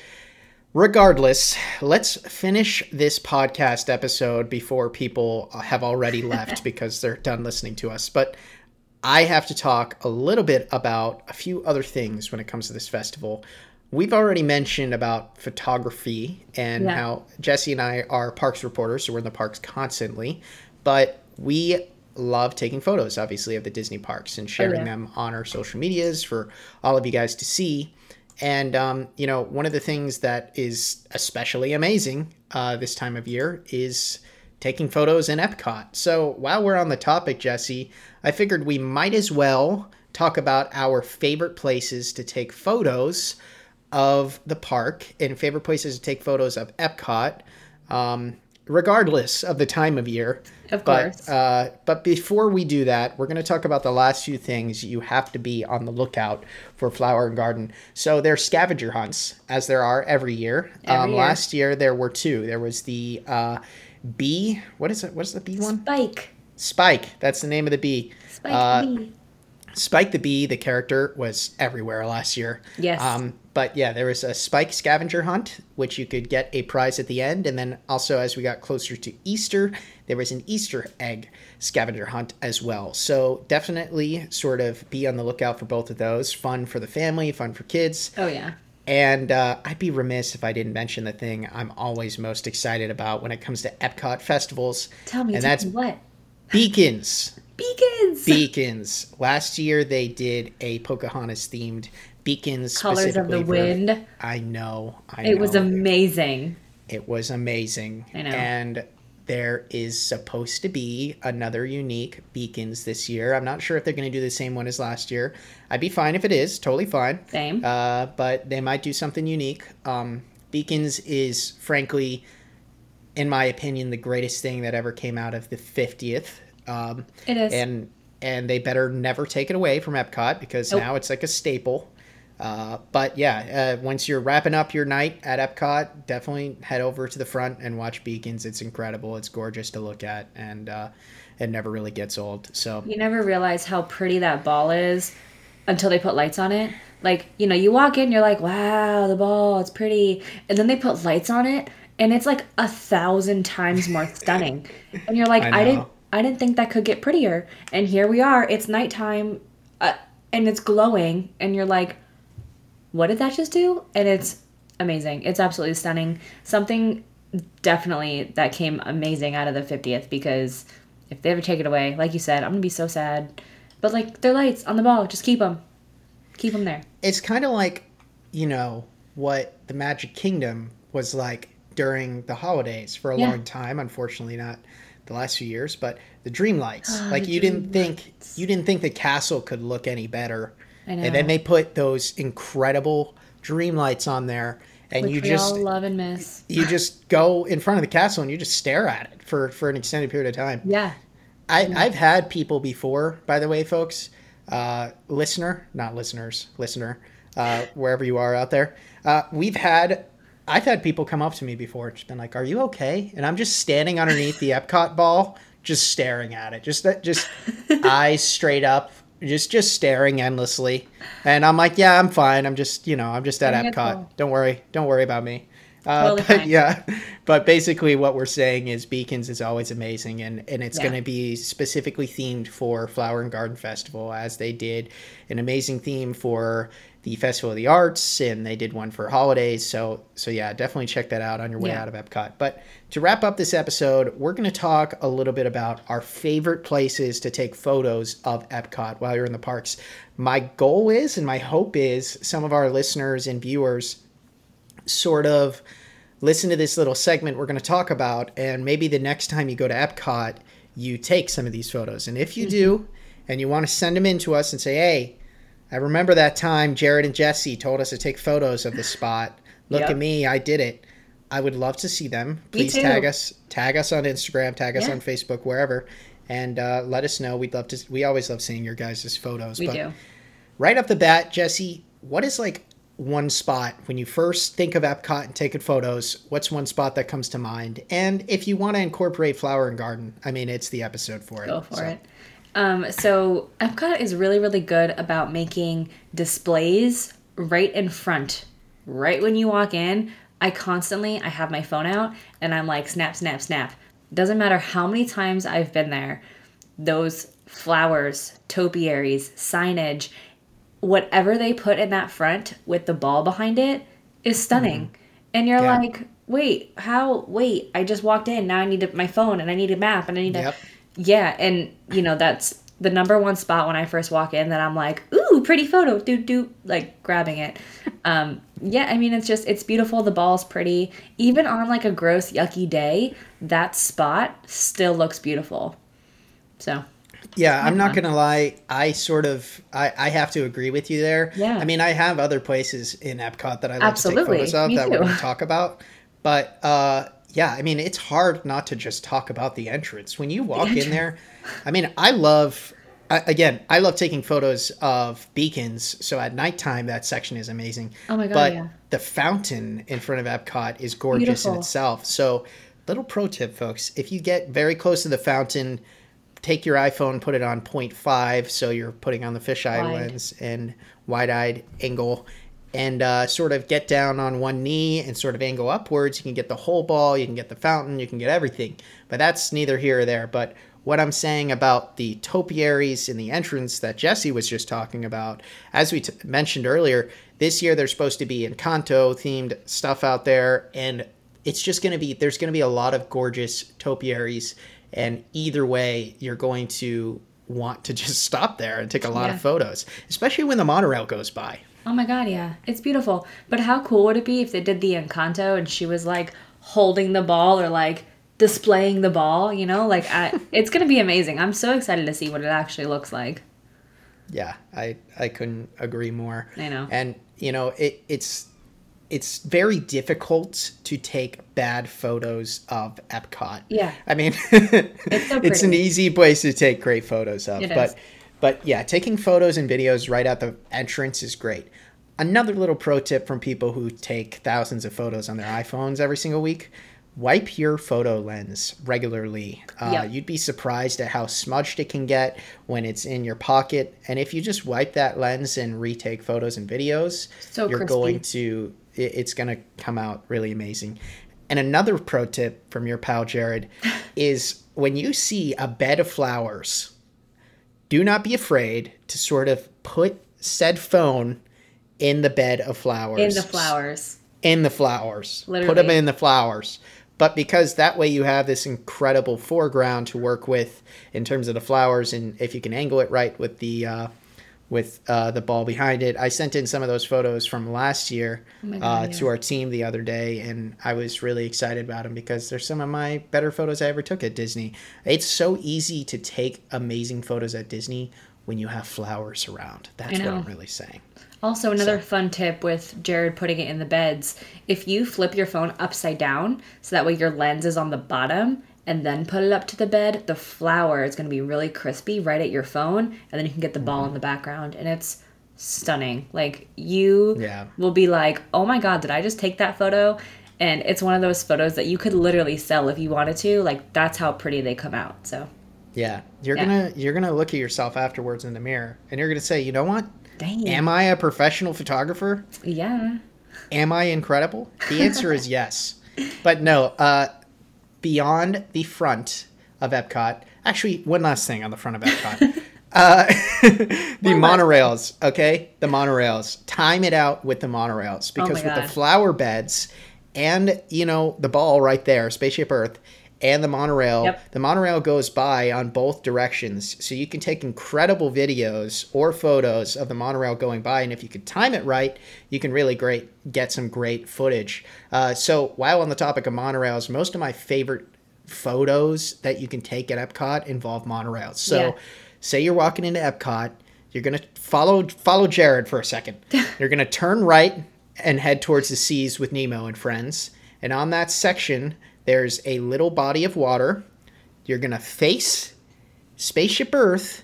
regardless, let's finish this podcast episode before people have already (laughs) left because they're done listening to us. But I have to talk a little bit about a few other things when it comes to this festival. We've already mentioned about photography and Yeah. how Jesse and I are parks reporters, so we're in the parks constantly. But we love taking photos, obviously, of the Disney parks and sharing yeah. them on our social medias for all of you guys to see. And, um, you know, one of the things that is especially amazing uh, this time of year is taking photos in Epcot. So while we're on the topic, Jesse, I figured we might as well talk about our favorite places to take photos of the park and favorite places to take photos of Epcot, um, regardless of the time of year. Of but, course. Uh, but before we do that, we're going to talk about the last few things you have to be on the lookout for Flower and Garden. So there are scavenger hunts, as there are every year. Every um, year. Last year there were two. There was the uh, bee. What is it? What is the bee one? Spike. Spike. That's the name of the bee. Spike Uh, bee. Spike the Bee, the character, was everywhere last year. Yes. Um, but yeah, there was a Spike scavenger hunt, which you could get a prize at the end. And then also, as we got closer to Easter, there was an Easter egg scavenger hunt as well. So definitely sort of be on the lookout for both of those. Fun for the family, fun for kids. Oh yeah. And uh, I'd be remiss if I didn't mention the thing I'm always most excited about when it comes to Epcot festivals. Tell me, and tell that's me what? Beacons. Beacons. (laughs) Beacons. Last year they did a Pocahontas themed Beacons. Colors of the for- Wind. I know. I It was amazing. It was amazing. I know. And there is supposed to be another unique Beacons this year. I'm not sure if they're going to do the same one as last year. I'd be fine if it is, totally fine. Same. Uh, but they might do something unique. Um, Beacons is, frankly, in my opinion, the greatest thing that ever came out of the 50th. Um, It is. And and they better never take it away from Epcot because Nope. now it's like a staple. Uh, but yeah, uh, once you're wrapping up your night at Epcot, definitely head over to the front and watch Beacons. It's incredible. It's gorgeous to look at, and uh, it never really gets old. So You never realize how pretty that ball is until they put lights on it. Like, you know, you walk in, you're like, wow, the ball, it's pretty. And then they put lights on it, and it's like a thousand times more (laughs) stunning. And you're like, I I, didn't I didn't think that could get prettier. And here we are. It's nighttime uh, and it's glowing and you're like, what did that just do? And it's amazing. It's absolutely stunning. Something definitely that came amazing out of the 50th because if they ever take it away, like you said, I'm going to be so sad. But like they're lights on the ball, just keep them. Keep them there. it's kind of like, you know, what the Magic Kingdom was like during the holidays for a Yeah. long time. Unfortunately, not the last few years, but the dream lights. Ah, like you didn't dream think you didn't think the castle could look any better. And then they put those incredible dream lights on there, and Which you just all love and miss. you just go in front of the castle and you just stare at it for for an extended period of time. Yeah. I, I've had people before, by the way, folks, uh, listener, not listeners, listener, uh, wherever you are out there. Uh, we've had, I've had people come up to me before, just been like, "Are you okay?" And I'm just standing underneath the Epcot ball, just staring at it, just that, just (laughs) eyes straight up, just just staring endlessly. And I'm like, "Yeah, I'm fine. I'm just, you know, I'm just at Epcot. ball. Don't worry, don't worry about me." Uh, Totally but yeah, (laughs) but basically what we're saying is Beacons is always amazing, and and it's Yeah. going to be specifically themed for Flower and Garden Festival, as they did an amazing theme for the Festival of the Arts, and they did one for holidays. So so yeah, definitely check that out on your way Yeah. out of Epcot. But to wrap up this episode, we're going to talk a little bit about our favorite places to take photos of Epcot while you're in the parks. My goal is, and my hope is, some of our listeners and viewers sort of listen to this little segment we're going to talk about and maybe the next time you go to epcot you take some of these photos and if you mm-hmm. do and you want to send them in to us and say hey i remember that time jared and jesse told us to take photos of the spot look Yep. at me i did it i would love to see them please tag us tag us on instagram tag us Yeah. on facebook wherever and uh, let us know we'd love to we always love seeing your guys' photos We but do. right off the bat, Jesse, what is like one spot when you first think of Epcot and taking photos? What's one spot that comes to mind? And if you want to incorporate flower and garden, I mean, it's the episode for it. Go for So, it. Um, so Epcot is really, really good about making displays right in front, right when you walk in. I constantly, I have my phone out and I'm like, snap, snap, snap. Doesn't matter how many times I've been there, those flowers, topiaries, signage, whatever they put in that front with the ball behind it is stunning. And you're Yeah. like, wait, how? Wait, I just walked in. Now I need to, my phone and I need a map and I need to. Yep. Yeah, and you know that's the number one spot when I first walk in that I'm like, ooh, pretty photo, do do, like grabbing it. (laughs) Um, yeah, I mean it's just it's beautiful. The ball's pretty. Even on like a gross yucky day, that spot still looks beautiful. So Yeah, I'm not gonna lie. I sort of, I, I have to agree with you there. Yeah. I mean, I have other places in Epcot that I like to take Absolutely, photos of me that we're too. going to talk about. But uh, yeah, I mean, it's hard not to just talk about the entrance when you walk in there. I mean, I love. I, again, I love taking photos of beacons. So at nighttime, that section is amazing. Oh my God, But yeah. the fountain in front of Epcot is gorgeous in itself. So, little pro tip, folks: if you get very close to the fountain, take your iPhone, put it on 0.5, so you're putting on the fisheye Wide. lens and wide-eyed angle, and uh, sort of get down on one knee and sort of angle upwards. You can get the whole ball, you can get the fountain, you can get everything. But that's neither here or there. But what I'm saying about the topiaries in the entrance that Jesse was just talking about, as we t- mentioned earlier, this year there's supposed to be Encanto themed stuff out there, and it's just going to be there's going to be a lot of gorgeous topiaries, and either way, you're going to want to (laughs) just stop there and take a lot Yeah. of photos, especially when the monorail goes by. Oh my god, yeah. It's beautiful. But how cool would it be if they did the Encanto and she was like holding the ball or like displaying the ball, you know? Like I, (laughs) it's going to be amazing. I'm so excited to see what it actually looks like. Yeah, I I couldn't agree more. I know. And you know, it it's it's very difficult to take bad photos of Epcot. Yeah. I mean, (laughs) so it's, an easy place to take great photos of. It but is. But yeah, taking photos and videos right at the entrance is great. Another little pro tip from people who take thousands of photos on their iPhones every single week. Wipe your photo lens regularly. Uh, Yep. You'd be surprised at how smudged it can get when it's in your pocket. And if you just wipe that lens and retake photos and videos, So you're crispy. going to, it- it's going to come out really amazing. And another pro tip from your pal Jared (laughs) is when you see a bed of flowers, do not be afraid to sort of put said phone in the bed of flowers. In the flowers. In the flowers. Literally. Put them in the flowers. But because that way you have this incredible foreground to work with in terms of the flowers, and if you can angle it right with the uh, with uh, the ball behind it, I sent in some of those photos from last year Oh uh, God, to our team the other day, and I was really excited about them because they're some of my better photos I ever took at Disney. It's so easy to take amazing photos at Disney when you have flowers around. That's what. I'm really saying. Also, another fun tip with Jared putting it in the beds if you flip your phone upside down so that way your lens is on the bottom and then put it up to the bed, the flower is going to be really crispy right at your phone, and then you can get the ball in the background, and it's stunning. Like, you Yeah. will be like, oh my god, did I just take that photo? And it's one of those photos that you could literally sell if you wanted to. Like, that's how pretty they come out. So, Yeah, you're Yeah. gonna you're gonna look at yourself afterwards in the mirror, and you're gonna say, you know what? dang. Am I a professional photographer? yeah. Am I incredible? The answer is yes. But no, uh, beyond the front of Epcot, actually, one last thing on the front of Epcot. (laughs) uh, (laughs) the monorails, okay? The monorails. Time it out with the monorails because with the flower beds and, you know, the ball right there, Spaceship Earth, and the monorail, Yep. the monorail goes by on both directions. So you can take incredible videos or photos of the monorail going by. And if you could time it right, you can really great get some great footage. Uh, so while on the topic of monorails, most of my favorite photos that you can take at Epcot involve monorails. So Yeah. say you're walking into Epcot, you're gonna follow follow Jared for a second. (laughs) you're gonna turn right and head towards the seas with Nemo and friends. And on that section, there's a little body of water. You're gonna face Spaceship Earth,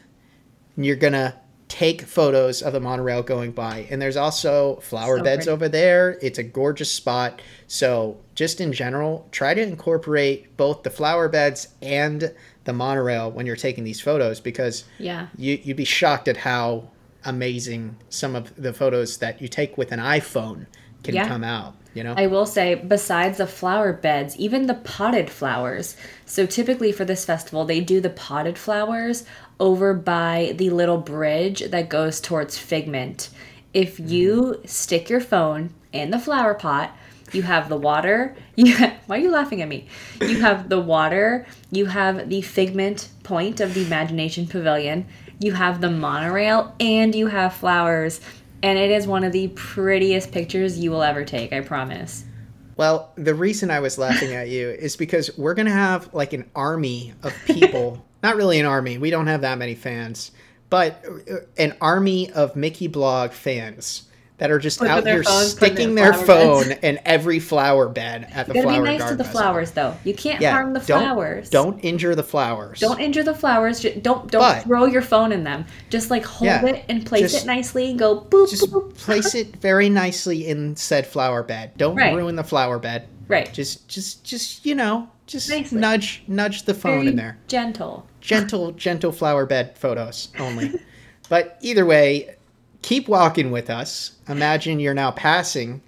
and you're gonna take photos of the monorail going by. And there's also flower So beds pretty. over there. It's a gorgeous spot. So just in general, try to incorporate both the flower beds and the monorail when you're taking these photos because Yeah. you, you'd be shocked at how amazing some of the photos that you take with an iPhone can Yeah. come out. You know, I will say, besides the flower beds, even the potted flowers. So typically for this festival, they do the potted flowers over by the little bridge that goes towards Figment. If mm-hmm. you stick your phone in the flower pot, you have the water. (laughs) You why are you laughing at me? You have the water. You have the Figment point of the Imagination Pavilion. You have the monorail, and you have flowers. And it is one of the prettiest pictures you will ever take, I promise. Well, the reason I was laughing at you is because we're going to have like an army of people. (laughs) Not really an army. We don't have that many fans, but uh, an army of Mickey Blog fans that are just out here sticking their their flower phone in every flower bed at the You gotta be nice to the festival. flowers, though. You can't Yeah, harm the don't, flowers. Don't injure the flowers. don't injure the flowers. Don't don't But- throw your phone in them. Just like hold Yeah, it and place just- it nicely. And go boop Just boop. place it very nicely in said flower bed. Don't Right. ruin the flower bed. Right. Just, just, just you know, just Nicely. nudge nudge the phone Very in there. gentle. Gentle, gentle flower bed photos only. (laughs) but either way, keep walking with us. Imagine you're now passing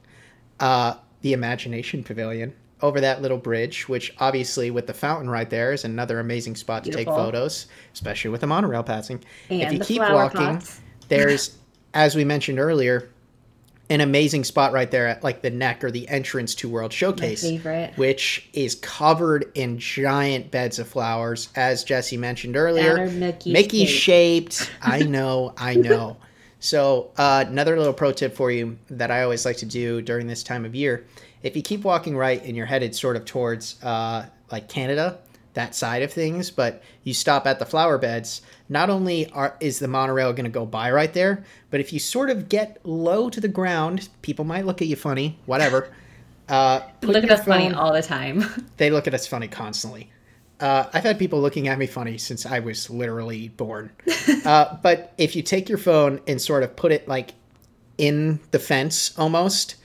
uh, the Imagination Pavilion over that little bridge, which obviously with the fountain right there is another amazing spot to take photos, especially with the monorail passing. if you keep walking, pots. there's, as we mentioned earlier, an amazing spot right there at like the neck or the entrance to World Showcase, which is covered in giant beds of flowers, as Jesse mentioned earlier. Mickey shaped. I know, I (laughs) know. So uh, another little pro tip for you that I always like to do during this time of year: if you keep walking right and you're headed sort of towards uh, like Canada, that side of things, but you stop at the flower beds, not only are, is the monorail going to go by right there, but if you sort of get low to the ground, people might look at you funny, whatever. Uh, Look at us funny all the time. (laughs) they look at us funny constantly. Uh, I've had people looking at me funny since I was literally born. (laughs) uh, but if you take your phone and sort of put it like in the fence almost,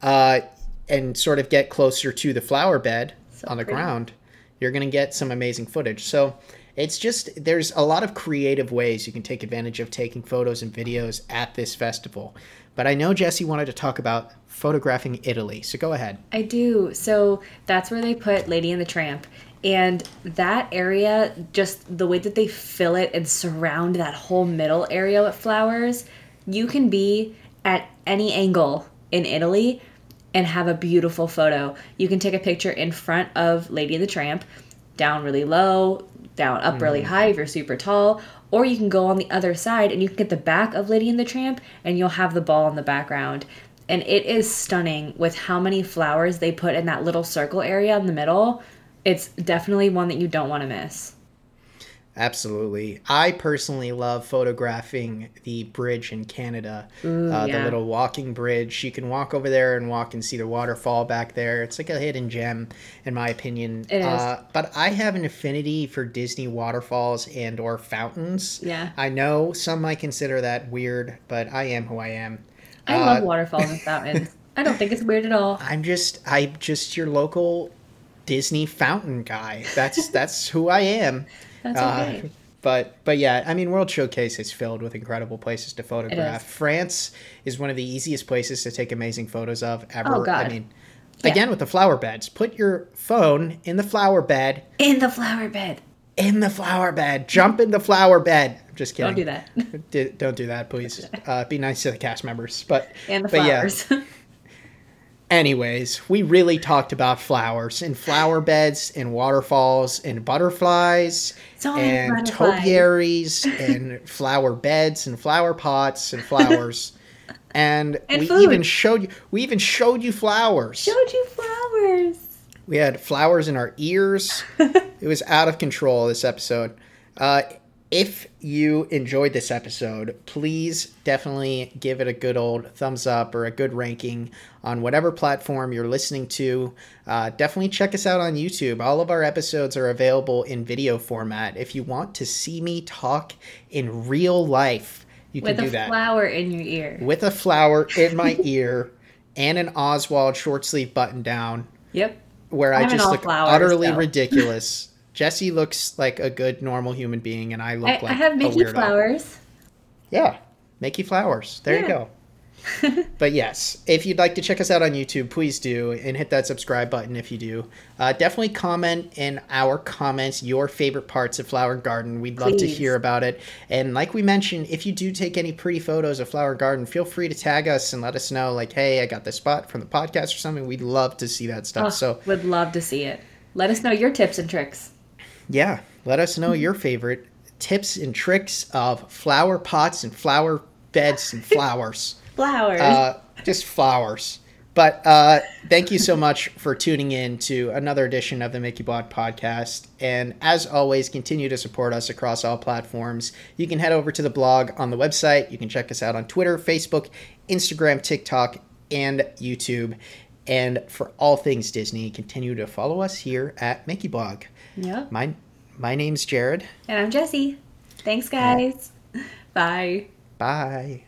uh, and sort of get closer to the flower bed on the pretty. ground, you're going to get some amazing footage. So it's just, there's a lot of creative ways you can take advantage of taking photos and videos at this festival. But I know Jesse wanted to talk about photographing Italy. So go ahead. I do. So that's where they put Lady and the Tramp. And that area, just the way that they fill it and surround that whole middle area with flowers, you can be at any angle in Italy and have a beautiful photo. You can take a picture in front of Lady and the Tramp, down really low, down up really mm. high if you're super tall, or you can go on the other side and you can get the back of Lady and the Tramp and you'll have the ball in the background. And it is stunning with how many flowers they put in that little circle area in the middle. It's definitely one that you don't want to miss. Absolutely. I personally love photographing the bridge in Canada, Ooh, uh, the little walking bridge. You can walk over there and walk and see the waterfall back there. It's like a hidden gem, in my opinion. It is. Uh, but I have an affinity for Disney waterfalls and or fountains. Yeah. I know some might consider that weird, but I am who I am. I Uh, love waterfalls and fountains. I don't think it's weird at all. (laughs) I'm just I'm just your local Disney fountain guy. That's (laughs) that's who I am. That's Uh, but but yeah, I mean, World Showcase is filled with incredible places to photograph. France is one of the easiest places to take amazing photos of ever. Oh, God. I mean, Yeah. again with the flower beds, put your phone in the flower bed. In the flower bed. In the flower bed, jump in the flower bed. I'm just kidding. Don't do that. (laughs) D- don't do that, please. (laughs) Uh, be nice to the cast members. But And the but yeah. Anyways, we really talked about flowers and flower beds and waterfalls and butterflies and butterflies. topiaries and (laughs) flower beds and flower pots and flowers. (laughs) And, And we food. even showed you we even showed you flowers. Showed you flowers. We had flowers in our ears. (laughs) it was out of control this episode. Uh, if you enjoyed this episode, please definitely give it a good old thumbs up or a good ranking on whatever platform you're listening to. Uh, definitely check us out on YouTube. All of our episodes are available in video format. If you want to see me talk in real life, you With can do that With a flower in your ear. with a flower in my (laughs) ear and an Oswald short sleeve button down Yep. where I I'm in just look flowers, utterly though. ridiculous. (laughs) Jesse looks like a good normal human being, and I look I, like I have Mickey flowers. Yeah, Mickey flowers. There you go. (laughs) but yes, if you'd like to check us out on YouTube, please do and hit that subscribe button if you do. Uh, definitely comment in our comments your favorite parts of Flower Garden. We'd love to hear about it. And like we mentioned, if you do take any pretty photos of Flower Garden, feel free to tag us and let us know, like, hey, I got this spot from the podcast or something. We'd love to see that stuff. Oh, so would love to see it. Let us know your tips and tricks. Yeah, let us know your (laughs) favorite tips and tricks of flower pots and flower beds and flowers. (laughs) Flowers. uh, just flowers. But uh, thank you so much for tuning in to another edition of the Mickey Blog podcast. And as always, continue to support us across all platforms. You can head over to the blog on the website. You can check us out on Twitter, Facebook, Instagram, TikTok, and YouTube. And for all things Disney, continue to follow us here at Mickey Blog. Yep. My my name's Jared. And I'm Jesse. Thanks, guys. (laughs) Bye. Bye.